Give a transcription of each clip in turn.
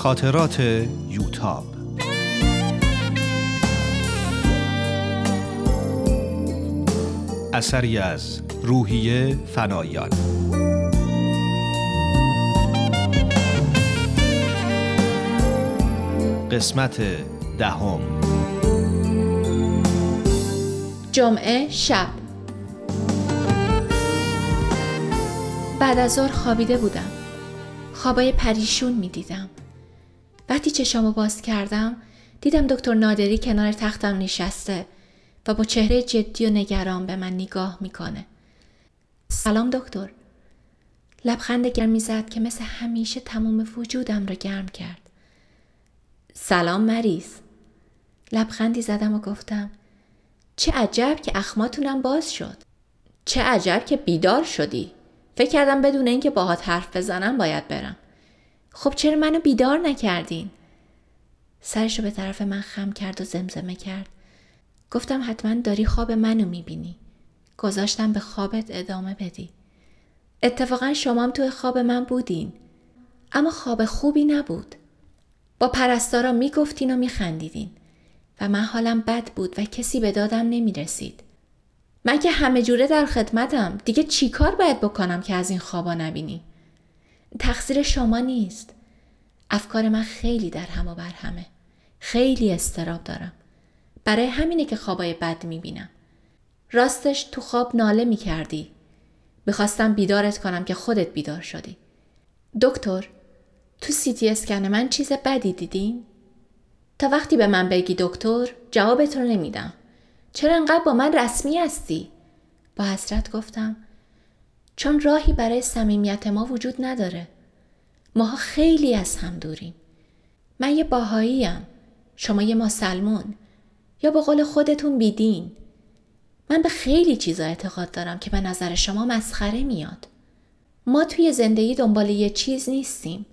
خاطرات یوتاب. اثری از روحیه فنایان. قسمت دهم. جمعه شب. بعد از ظهر خوابیده بودم. خوابای پریشون می دیدم. وقتی چشامو باز کردم دیدم دکتر نادری کنار تختم نشسته و با چهره جدی و نگران به من نگاه می‌کنه. سلام دکتر. لبخند گرمی زد که مثل همیشه تمام وجودم را گرم کرد. سلام مریض. لبخندی زدم و گفتم چه عجب که اخماتونم باز شد. چه عجب که بیدار شدی. فکر کردم بدون اینکه باهات حرف بزنم باید برم. خب چرا منو بیدار نکردین؟ سرشو به طرف من خم کرد و زمزمه کرد. گفتم حتما داری خواب منو می‌بینی. گذاشتم به خوابت ادامه بدی. اتفاقا شمام توی خواب من بودین. اما خواب خوبی نبود. با پرستارا می‌گفتین و میخندیدین. و من حالم بد بود و کسی به دادم نمی‌رسید. من که همه جوره در خدمتم دیگه چی کار باید بکنم که از این خوابا نبینی؟ تقصیر شما نیست. افکار من خیلی در هم و بر همه. خیلی استراب دارم. برای همینه که خوابای بد می‌بینم. راستش تو خواب ناله می‌کردی. می‌خواستم بیدارت کنم که خودت بیدار شدی. دکتر تو سیتی اسکن من چیز بدی دیدین؟ تا وقتی به من بگی دکتر جوابت رو نمیدم. چرا انقدر با من رسمی هستی؟ با حسرت گفتم چون راهی برای صمیمیت ما وجود نداره. ماها خیلی از هم دوریم. من یه باهاییم. شما یه مسلمون. یا به قول خودتون بیدین. من به خیلی چیزا اعتقاد دارم که به نظر شما مسخره میاد. ما توی زندگی دنبال یه چیز نیستیم.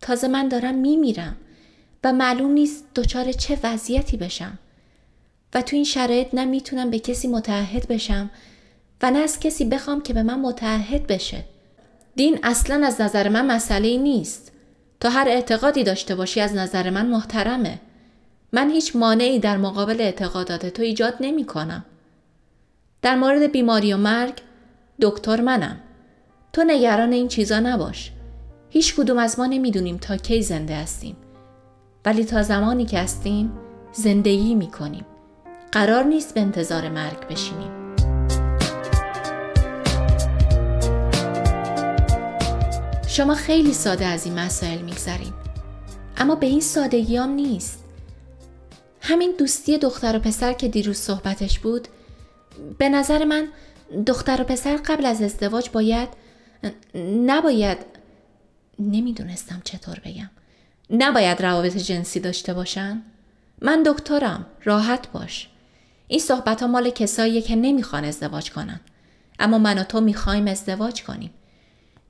تازه من دارم میمیرم و معلوم نیست دچار چه وضعیتی بشم. و تو این شرایط نه می‌تونم به کسی متعهد بشم و نه از کسی بخوام که به من متعهد بشه. دین اصلا از نظر من مسئله نیست. تا هر اعتقادی داشته باشی از نظر من محترمه. من هیچ مانعی در مقابل اعتقادات تو ایجاد نمی کنم. در مورد بیماری و مرگ دکتر منم. تو نگران این چیزا نباش. هیچ کدوم از ما نمی‌دونیم تا کی زنده هستیم. ولی تا زمانی که هستیم زندگی می کنیم. قرار نیست به انتظار مرگ بشینیم. شما خیلی ساده از این مسائل میگذریم. اما به این سادگی هم نیست. همین دوستی دختر و پسر که دیروز صحبتش بود به نظر من دختر و پسر قبل از ازدواج باید نباید نمی‌دونستم چطور بگم. نباید روابط جنسی داشته باشن. من دکترم راحت باش. این صحبت ها مال کساییه که نمی‌خوان ازدواج کنن. اما من و تو می‌خوایم ازدواج کنیم.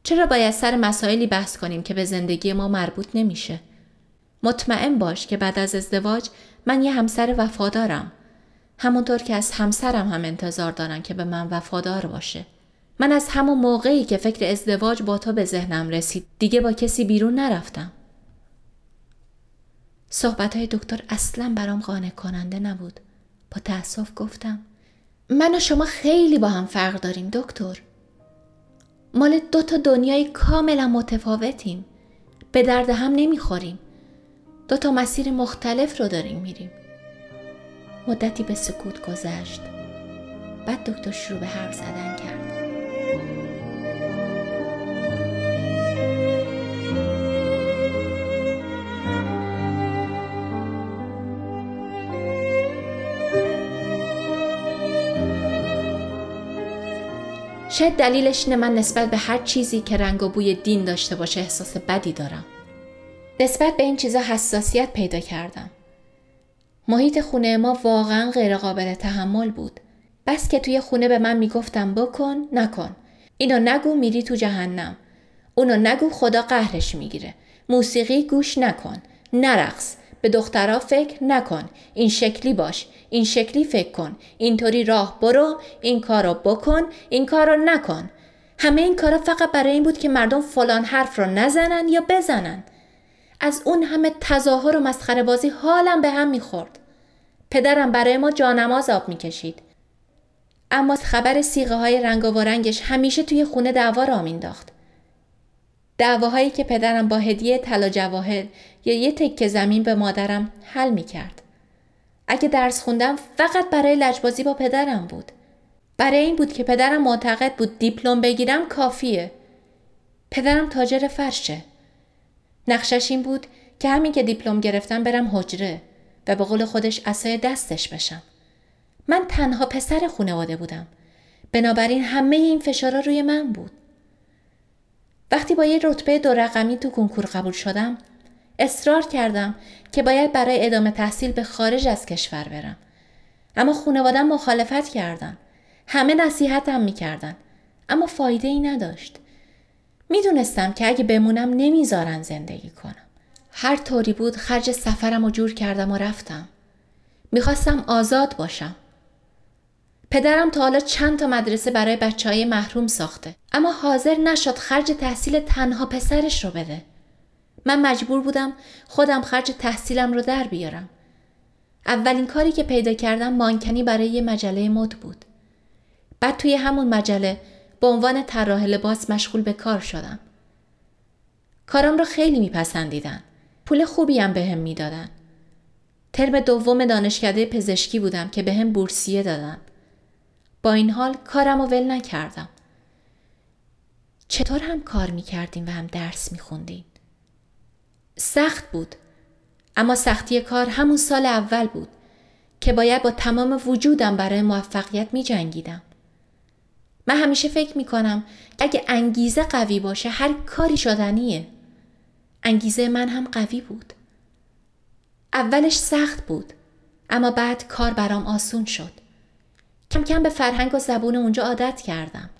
چرا باید سر مسائلی بحث کنیم که به زندگی ما مربوط نمیشه؟ مطمئن باش که بعد از ازدواج من یه همسر وفادارم. همونطور که از همسرم هم انتظار دارن که به من وفادار باشه. من از همون موقعی که فکر ازدواج با تو به ذهنم رسید دیگه با کسی بیرون نرفتم. صحبت های دکتر اصلا برام قانع کننده نبود. با تأسف گفتم من و شما خیلی با هم فرق داریم دکتر. مال دو تا دنیای کاملا متفاوتیم. به درد هم نمی‌خوریم. دو تا مسیر مختلف رو داریم میریم. مدتی به سکوت گذشت. بعد دکتر شروع به حرف زدن کرد. شاید دلیلش اینه من نسبت به هر چیزی که رنگ و بوی دین داشته باشه احساس بدی دارم. نسبت به این چیزا حساسیت پیدا کردم. محیط خونه ما واقعا غیر قابل تحمل بود. بس که توی خونه به من می‌گفتم بکن نکن. اینو نگو میری تو جهنم. اونو نگو خدا قهرش می‌گیره. موسیقی گوش نکن. نرقص. به دخترها فکر نکن. این شکلی باش. این شکلی فکر کن. اینطوری راه برو. این کارو بکن. این کارو نکن. همه این کارا فقط برای این بود که مردم فلان حرف رو نزنن یا بزنن. از اون همه تظاهر و مسخره بازی حالم به هم می‌خورد. پدرم برای ما جانماز آب می‌کشید. اما خبر سیغه های رنگ و رنگش همیشه توی خونه دعوا را مینداخت. دعواهایی که پدرم با هدیه طلا جواهر یا یه تکه زمین به مادرم حل می کرد. اگه درس خوندم فقط برای لجبازی با پدرم بود. برای این بود که پدرم معتقد بود دیپلم بگیرم کافیه. پدرم تاجر فرشه. نقشش این بود که همین که دیپلم گرفتم برم حجره و به قول خودش اسای دستش بشم. من تنها پسر خانواده بودم. بنابراین همه این فشارا روی من بود. وقتی با یه رتبه دو رقمی تو کنکور قبول شدم اصرار کردم که باید برای ادامه تحصیل به خارج از کشور برم. اما خانوادم مخالفت کردن. همه نصیحتم می‌کردن. اما فایده ای نداشت. می‌دونستم که اگه بمونم نمی‌ذارن زندگی کنم. هر طوری بود خرج سفرم و جور کردم و رفتم. می‌خواستم آزاد باشم. پدرم تا حالا چند تا مدرسه برای بچه های محروم ساخته اما حاضر نشد خرج تحصیل تنها پسرش رو بده. من مجبور بودم خودم خرج تحصیلم رو در بیارم. اولین کاری که پیدا کردم مانکنی برای یه مجله مد بود. بعد توی همون مجله به عنوان طراح لباس مشغول به کار شدم. کارم رو خیلی میپسندیدن. پول خوبی هم بهم می‌دادن. ترم دوم دانشکده پزشکی بودم که بهم بورسیه دادن. با این حال کارم رو ول نکردم. چطور هم کار می کردیم و هم درس می خوندیم؟ سخت بود. اما سختی کار همون سال اول بود که باید با تمام وجودم برای موفقیت می جنگیدم. من همیشه فکر می کنم اگه انگیزه قوی باشه هر کاری شدنیه. انگیزه من هم قوی بود. اولش سخت بود اما بعد کار برام آسون شد. کم کم به فرهنگ و زبون اونجا عادت کردم.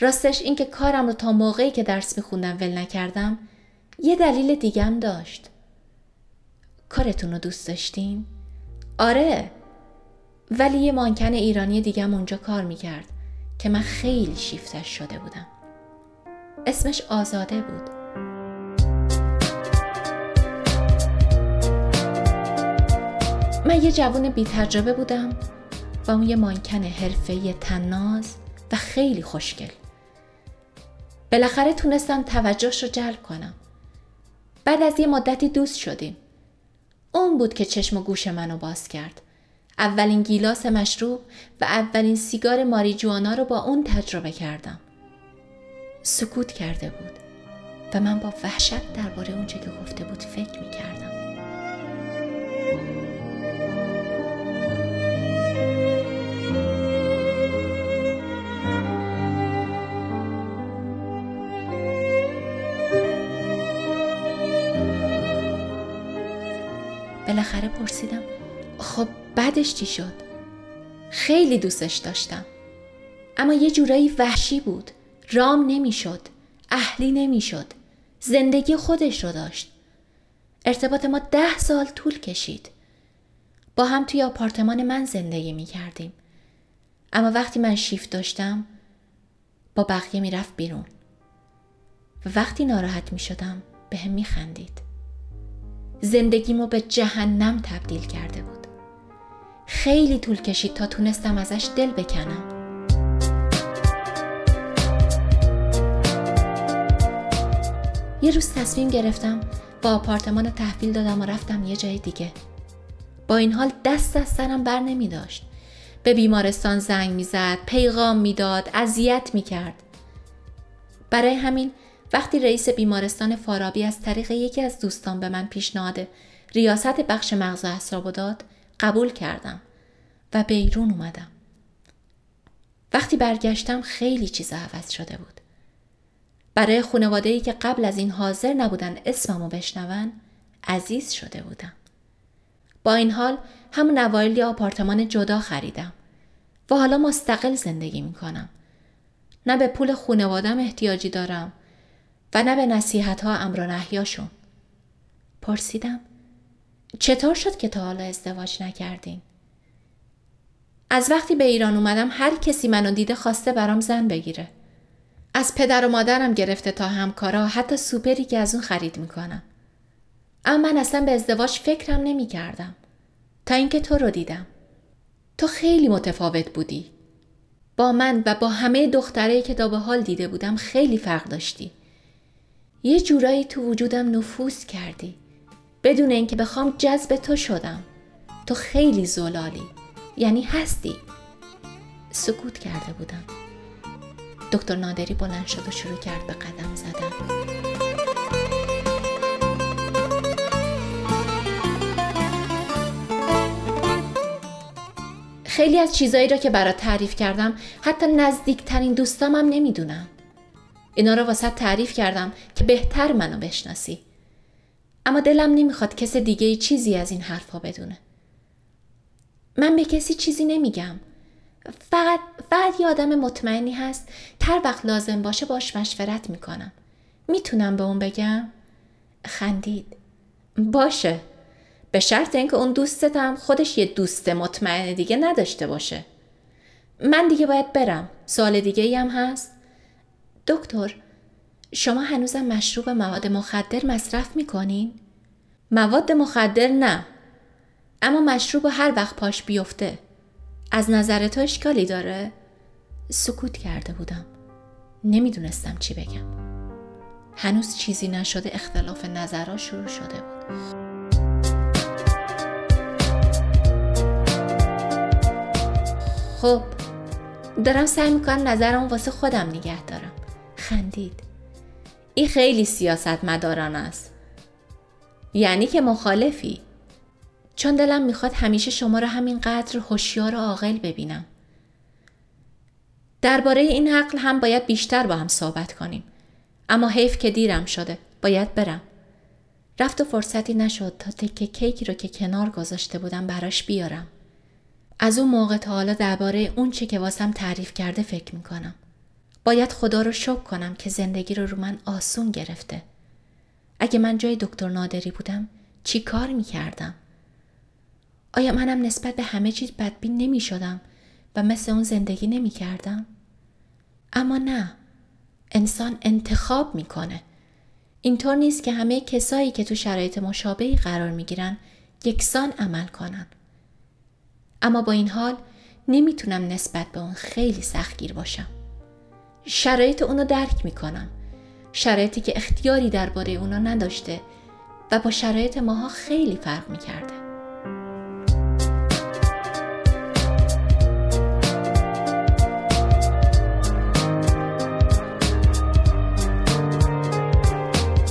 راستش اینکه کارم رو تا موقعی که درس میخوندم ول نکردم یه دلیل دیگم داشت. کارتون رو دوست داشتین؟ آره ولی یه مانکن ایرانی دیگم اونجا کار می‌کرد که من خیلی شیفتش شده بودم. اسمش آزاده بود. من یه جوون بی تجربه بودم و اون یه مانکن حرفه تناز و خیلی خوشگل. بالاخره تونستم توجهش رو جلب کنم. بعد از یه مدتی دوست شدیم. اون بود که چشم و گوش منو باز کرد. اولین گیلاس مشروب و اولین سیگار ماریجوانا رو با اون تجربه کردم. سکوت کرده بود و من با وحشت درباره اونچه که گفته بود فکر می کردم. پرسیدم. خب بعدش چی شد؟ خیلی دوستش داشتم. اما یه جورایی وحشی بود. رام نمی‌شد. اهلی نمی‌شد. زندگی خودش رو داشت. ارتباط ما ده سال طول کشید. با هم توی آپارتمان من زندگی می کردیم اما وقتی من شیفت داشتم با بقیه می‌رفت بیرون. و وقتی ناراحت می شدم به هم می خندید زندگیمو به جهنم تبدیل کرده بود. خیلی طول کشید تا تونستم ازش دل بکنم. یه روز تصمیم گرفتم با آپارتمان تحویل دادم و رفتم یه جای دیگه. با این حال دست از سرم بر نمی داشت. به بیمارستان زنگ می‌زد، پیغام می‌داد، اذیت می‌کرد. برای همین وقتی رئیس بیمارستان فارابی از طریق یکی از دوستان به من پیشنهاد ریاست بخش مغز اعصاب داد قبول کردم و بیرون اومدم. وقتی برگشتم خیلی چیزا عوض شده بود. برای خانواده ای که قبل از این حاضر نبودن اسممو بشنون عزیز شده بودم. با این حال همون اوایلی آپارتمان جدا خریدم و حالا مستقل زندگی می‌کنم. نه به پول خانوادم احتیاجی دارم و نه به نصیحت ها امر نهیاشون. پرسیدم چطور شد که تا حالا ازدواج نکردین؟ از وقتی به ایران اومدم هر کسی منو دیده خواسته برام زن بگیره. از پدر و مادرم گرفته تا همکارا حتی سوپری که از اون خرید می‌کنم. اما من اصلا به ازدواج فکرم نمی کردم. تا اینکه تو رو دیدم. تو خیلی متفاوت بودی. با من و با همه دخترایی که تا به حال دیده بودم خیلی فرق داشتی. یه جورایی تو وجودم نفوذ کردی. بدون اینکه بخوام جذب تو شدم. تو خیلی زلالی. یعنی هستی. سکوت کرده بودم. دکتر نادری بلند شد و شروع کرد به قدم زدن. خیلی از چیزایی را که برات تعریف کردم حتی نزدیکترین دوستامم نمی‌دونم. اینا را واسه تعریف کردم که بهتر منو بشناسی. اما دلم نمی‌خواد کس دیگه چیزی از این حرفا بدونه. من به کسی چیزی نمیگم. فقط فقط یه آدم مطمئنی هست هر وقت لازم باشه باش مشورت می‌کنم. می‌تونم به اون بگم؟ خندید. باشه. به شرط اینکه اون دوستت هم خودش یه دوست مطمئن دیگه نداشته باشه. من دیگه باید برم. سوال دیگه ای هم هست؟ دکتر شما هنوزم مشروب مواد مخدر مصرف می‌کنین؟ مواد مخدر نه. اما مشروب هر وقت پاش بیفته. از نظر تو اشکالی داره؟ سکوت کرده بودم. نمی‌دونستم چی بگم. هنوز چیزی نشده اختلاف نظرها شروع شده بود. خب دارم سعی می‌کنم نظرم واسه خودم نگه دارم خندید. این خیلی سیاست مداران است. یعنی که مخالفی. چون دلم می‌خواد همیشه شما رو همینقدر هوشیار و عاقل ببینم. درباره این عقل هم باید بیشتر با هم صحبت کنیم. اما حیف که دیرم شده باید برم. رفت و فرصتی نشد تا تکه کیکی رو که کنار گذاشته بودم براش بیارم. از اون موقع تا حالا درباره اون چه که واسم تعریف کرده فکر می‌کنم. باید خدا رو شکر کنم که زندگی رو رو من آسون گرفته. اگه من جای دکتر نادری بودم چی کار می‌کردم؟ آیا منم نسبت به همه چیز بدبین نمی شدم و مثل اون زندگی نمی کردم؟ اما نه انسان انتخاب می‌کنه اینطور نیست که همه کسایی که تو شرایط مشابهی قرار می‌گیرن یکسان عمل کنن اما با این حال نمی‌تونم نسبت به اون خیلی سختگیر باشم. شرایط اونو درک می‌کنم. شرایطی که اختیاری درباره اونا نداشته و با شرایط ماها خیلی فرق می‌کرده.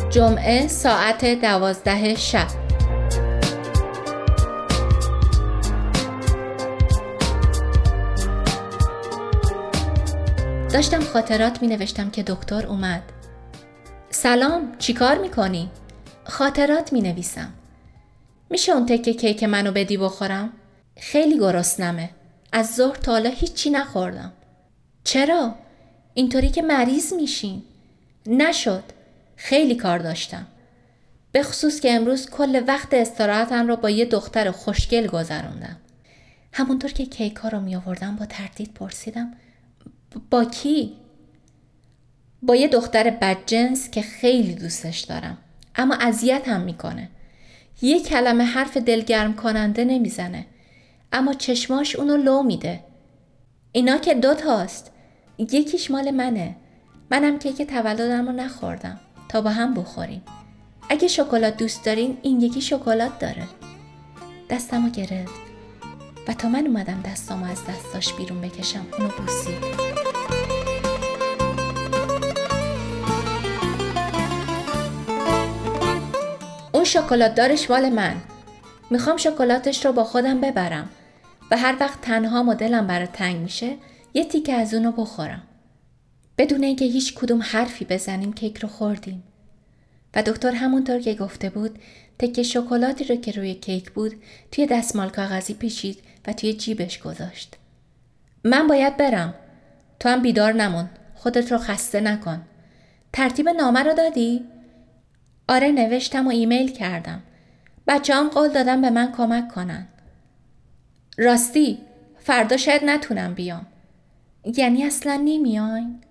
جمعه ساعت دوازده شب داشتم خاطرات می نوشتم که دکتر اومد. سلام چیکار می‌کنی؟ خاطرات می نویسم. میشه اون تکه کیک منو بدی بخورم؟ خیلی گرسنمه. از ظهر تا حالا هیچی نخوردم. چرا؟ اینطوری که مریض میشین. نشد. خیلی کار داشتم. به خصوص که امروز کل وقت استراحتم رو با یه دختر خوشگل گذروندم. همونطور که کیک ها رو می آوردم با تردید پرسیدم با کی؟ با یه دختر بدجنس که خیلی دوستش دارم. اما اذیت هم می‌کنه. یه کلمه حرف دلگرم کننده نمی‌زنه. اما چشماش اونو لو میده. اینا که دوتاست. یکیش مال منه. منم کیک تولدم رو نخوردم. تا با هم بخوریم. اگه شکلات دوست دارین این یکی شکلات داره. دستمو گرفت. و تا من اومدم دستامو از دستاش بیرون بکشم اونو بوسید. اون شکلات دارش مال من. می‌خوام شکلاتش رو با خودم ببرم. و هر وقت تنها مدلم برای تنگ میشه یه تیکه از اونو بخورم. بدون اینکه هیچ کدوم حرفی بزنیم کیک رو خوردیم. و دکتر همونطور که گفته بود تکه شکلاتی رو که روی کیک بود توی دستمال کاغذی پیچید و توی جیبش گذاشت. من باید برم. تو هم بیدار نمون. خودت رو خسته نکن. ترتیب نامه رو دادی؟ آره نوشتم و ایمیل کردم. بچه هم قول دادم به من کمک کنن. راستی فردا شاید نتونم بیام. یعنی اصلا نمیاین؟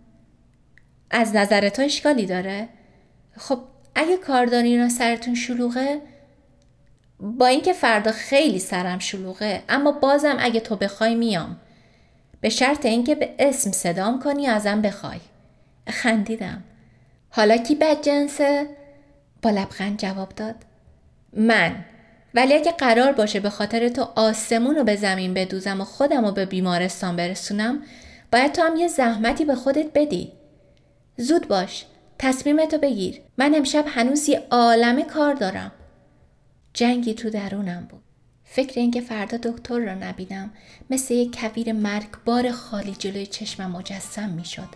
از نظر تو اشکالی داره؟ خب اگه کار دارین و سرتون شلوغه با اینکه فردا خیلی سرم شلوغه اما بازم اگه تو بخوای میام به شرط اینکه به اسم صدام کنی ازم بخوای خندیدم حالا کی بد جنسه؟ با لبخند جواب داد. من. ولی اگه قرار باشه به خاطر تو آسمون رو به زمین بدوزم و خودم رو به بیمارستان برسونم باید تو هم یه زحمتی به خودت بدی. زود باش. تصمیمتو بگیر. من امشب هنوز یه عالمه کار دارم. جنگی تو درونم بود. فکر اینکه فردا دکتر را نبینم مثل یک کویر مرگبار خالی جلوی چشمم مجسم می‌شد.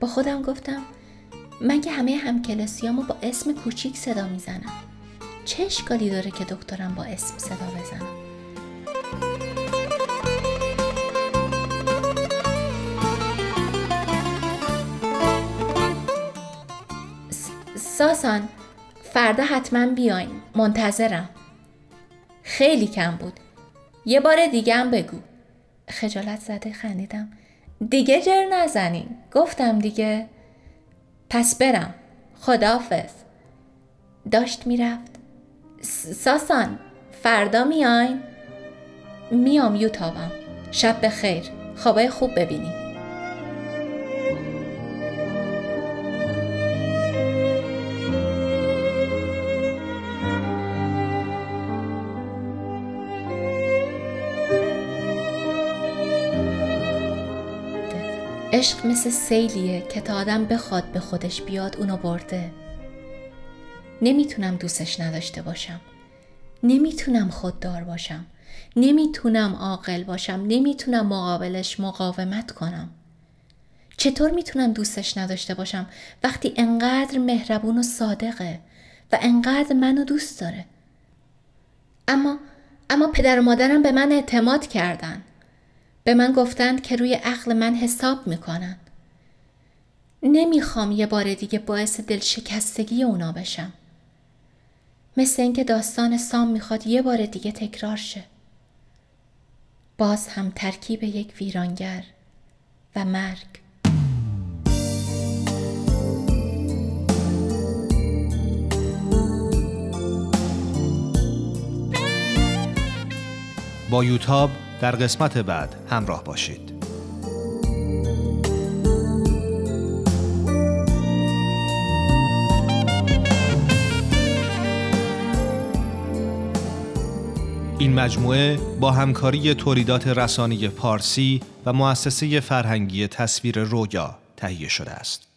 با خودم گفتم من که همه همکلاسیامو با اسم کوچیک صدا می‌زنم. چه اشکالی داره که دکترم با اسم صدا بزنم ساسان فردا حتما بیاین. منتظرم. خیلی کم بود. یه بار دیگه هم بگو. خجالت زده خندیدم. دیگه جر نزنین. گفتم دیگه. پس برم. خداحافظ. داشت می‌رفت. ساسان فردا میاین؟ میام یوتابم شب به خیر خوابای خوب ببینیم عشق مثل سیلیه که تا آدم بخواد به خودش بیاد اونو برده. نمی‌تونم دوستش نداشته باشم. نمی‌تونم خوددار باشم. نمی‌تونم عاقل باشم. نمی‌تونم مقابلش مقاومت کنم. چطور می‌تونم دوستش نداشته باشم؟ وقتی انقدر مهربون و صادقه و انقدر منو دوست داره. اما اما پدر و مادرم به من اعتماد کردن. به من گفتند که روی عقل من حساب می‌کنن. نمی‌خوام یه بار دیگه باعث دلشکستگی اونا بشم. مثل اینکه داستان سام می‌خواد یه بار دیگه تکرار شه. باز هم ترکیب یک ویرانگر و مرگ. با یوتاب در قسمت بعد همراه باشید. این مجموعه با همکاری تولیدات رسانی پارسی و مؤسسه فرهنگی تصویر رویا تهیه شده است.